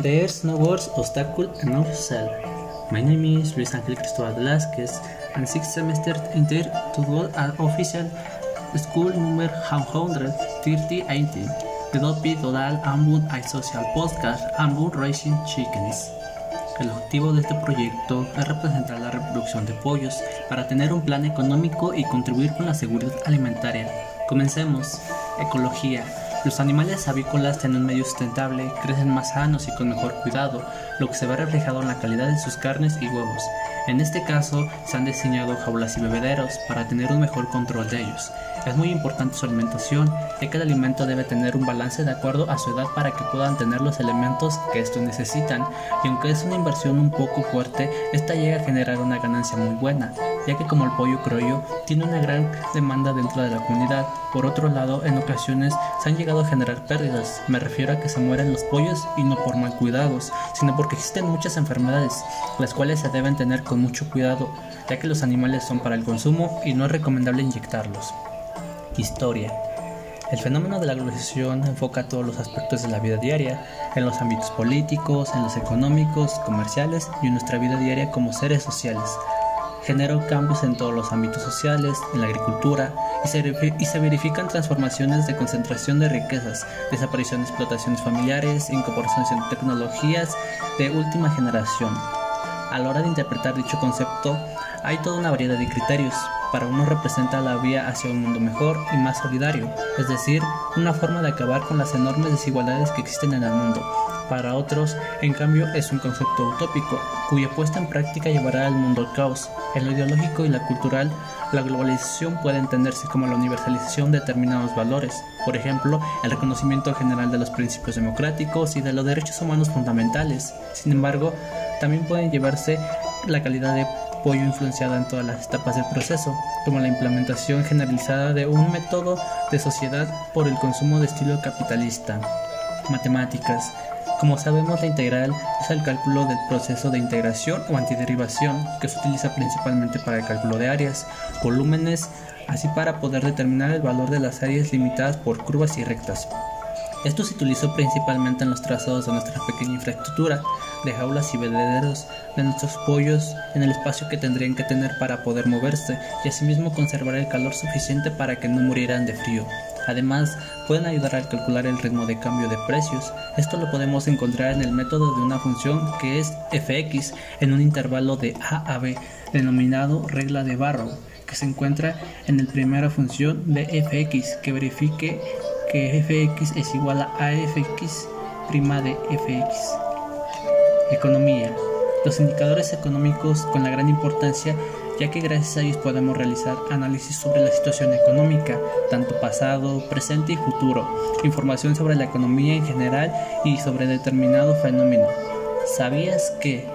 There's no words obstacle and no yourself. My name is Luis Ángel Cristóbal Velázquez and sixth semester enter to go at official school number 13018. Developed Total Ambun a Social Podcast Ambun Racing Chickens. El objetivo de este proyecto es representar la reproducción de pollos para tener un plan económico y contribuir con la seguridad alimentaria. Comencemos. Ecología. Los animales avícolas tienen un medio sustentable, crecen más sanos y con mejor cuidado, lo que se ve reflejado en la calidad de sus carnes y huevos. En este caso, se han diseñado jaulas y bebederos para tener un mejor control de ellos. Es muy importante su alimentación, ya que el alimento debe tener un balance de acuerdo a su edad para que puedan tener los elementos que estos necesitan, y aunque es una inversión un poco fuerte, esta llega a generar una ganancia muy buena, ya que como el pollo criollo tiene una gran demanda dentro de la comunidad. Por otro lado, en ocasiones se han llegado a generar pérdidas, me refiero a que se mueren los pollos y no por mal cuidados, sino porque existen muchas enfermedades, las cuales se deben tener con mucho cuidado, ya que los animales son para el consumo y no es recomendable inyectarlos. Historia. El fenómeno de la globalización enfoca todos los aspectos de la vida diaria, en los ámbitos políticos, en los económicos, comerciales y en nuestra vida diaria como seres sociales. Generó cambios en todos los ámbitos sociales, en la agricultura, y se, y se verifican transformaciones de concentración de riquezas, desaparición de explotaciones familiares, incorporación de tecnologías de última generación. A la hora de interpretar dicho concepto, hay toda una variedad de criterios, para uno representa la vía hacia un mundo mejor y más solidario, es decir, una forma de acabar con las enormes desigualdades que existen en el mundo. Para otros, en cambio, es un concepto utópico, cuya puesta en práctica llevará al mundo al caos. En lo ideológico y lo cultural, la globalización puede entenderse como la universalización de determinados valores, por ejemplo, el reconocimiento general de los principios democráticos y de los derechos humanos fundamentales. Sin embargo, también pueden llevarse la calidad de pollo influenciada en todas las etapas del proceso, como la implementación generalizada de un método de sociedad por el consumo de estilo capitalista. Matemáticas. Como sabemos, la integral es el cálculo del proceso de integración o antiderivación, que se utiliza principalmente para el cálculo de áreas, volúmenes, así para poder determinar el valor de las áreas limitadas por curvas y rectas. Esto se utilizó principalmente en los trazados de nuestra pequeña infraestructura, de jaulas y bebederos de nuestros pollos en el espacio que tendrían que tener para poder moverse y asimismo conservar el calor suficiente para que no murieran de frío. Además, pueden ayudar a calcular el ritmo de cambio de precios. Esto lo podemos encontrar en el método de una función que es fx en un intervalo de a a b, denominado regla de Barrow, que se encuentra en la primera función de fx, que verifique que fx es igual a afx prima de fx. Economía. Los indicadores económicos con la gran importancia ya que gracias a ellos podemos realizar análisis sobre la situación económica, tanto pasado, presente y futuro, información sobre la economía en general y sobre determinado fenómeno. ¿Sabías que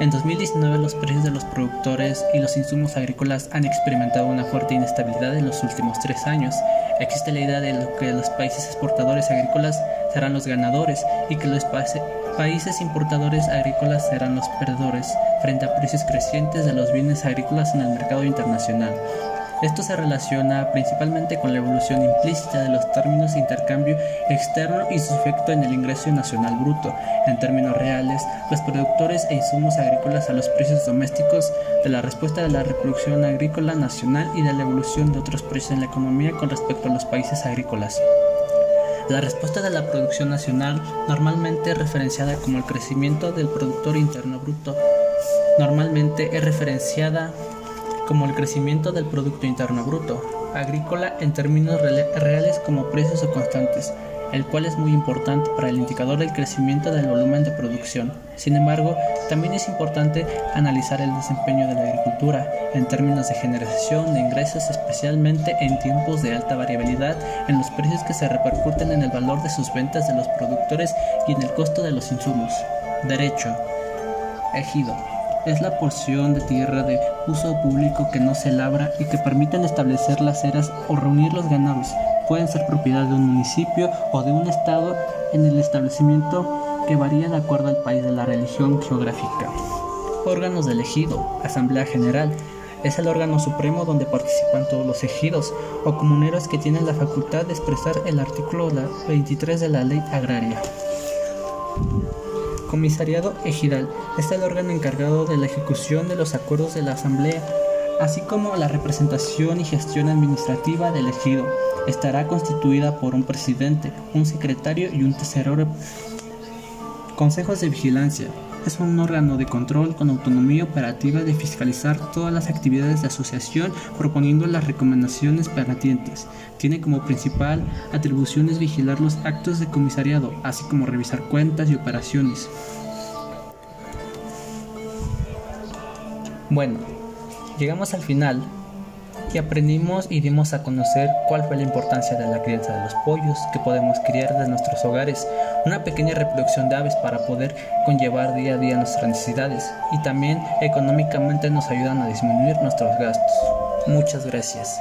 en 2019 los precios de los productores y los insumos agrícolas han experimentado una fuerte inestabilidad en los últimos tres años. Existe la idea de que los países exportadores agrícolas serán los ganadores y que los países importadores agrícolas serán los perdedores frente a precios crecientes de los bienes agrícolas en el mercado internacional. Esto se relaciona principalmente con la evolución implícita de los términos de intercambio externo y su efecto en el ingreso nacional bruto. En términos reales, los productores e insumos agrícolas a los precios domésticos, de la respuesta de la reproducción agrícola nacional y de la evolución de otros precios en la economía con respecto a los países agrícolas. La respuesta de la producción nacional normalmente referenciada como el crecimiento del productor interno bruto. Normalmente es referenciada como el crecimiento del Producto Interno Bruto, agrícola en términos reales como precios o constantes, el cual es muy importante para el indicador del crecimiento del volumen de producción. Sin embargo, también es importante analizar el desempeño de la agricultura en términos de generación de ingresos, especialmente en tiempos de alta variabilidad en los precios que se repercuten en el valor de sus ventas de los productores y en el costo de los insumos. Derecho. Ejido es la porción de tierra de uso público que no se labra y que permiten establecer las eras o reunir los ganados. Pueden ser propiedad de un municipio o de un estado en el establecimiento que varía de acuerdo al país de la religión geográfica. Órganos de ejido, Asamblea General, es el órgano supremo donde participan todos los ejidos o comuneros que tienen la facultad de expresar el artículo 23 de la ley agraria. Comisariado Ejidal es el órgano encargado de la ejecución de los acuerdos de la Asamblea, así como la representación y gestión administrativa del ejido. Estará constituida por un presidente, un secretario y un tesorero. Consejos de vigilancia es un órgano de control con autonomía operativa de fiscalizar todas las actividades de asociación proponiendo las recomendaciones pertinentes. Tiene como principal atribuciones vigilar los actos de comisariado, así como revisar cuentas y operaciones. Bueno, llegamos al final y aprendimos y dimos a conocer cuál fue la importancia de la crianza de los pollos que podemos criar de nuestros hogares, una pequeña reproducción de aves para poder conllevar día a día nuestras necesidades y también económicamente nos ayudan a disminuir nuestros gastos. Muchas gracias.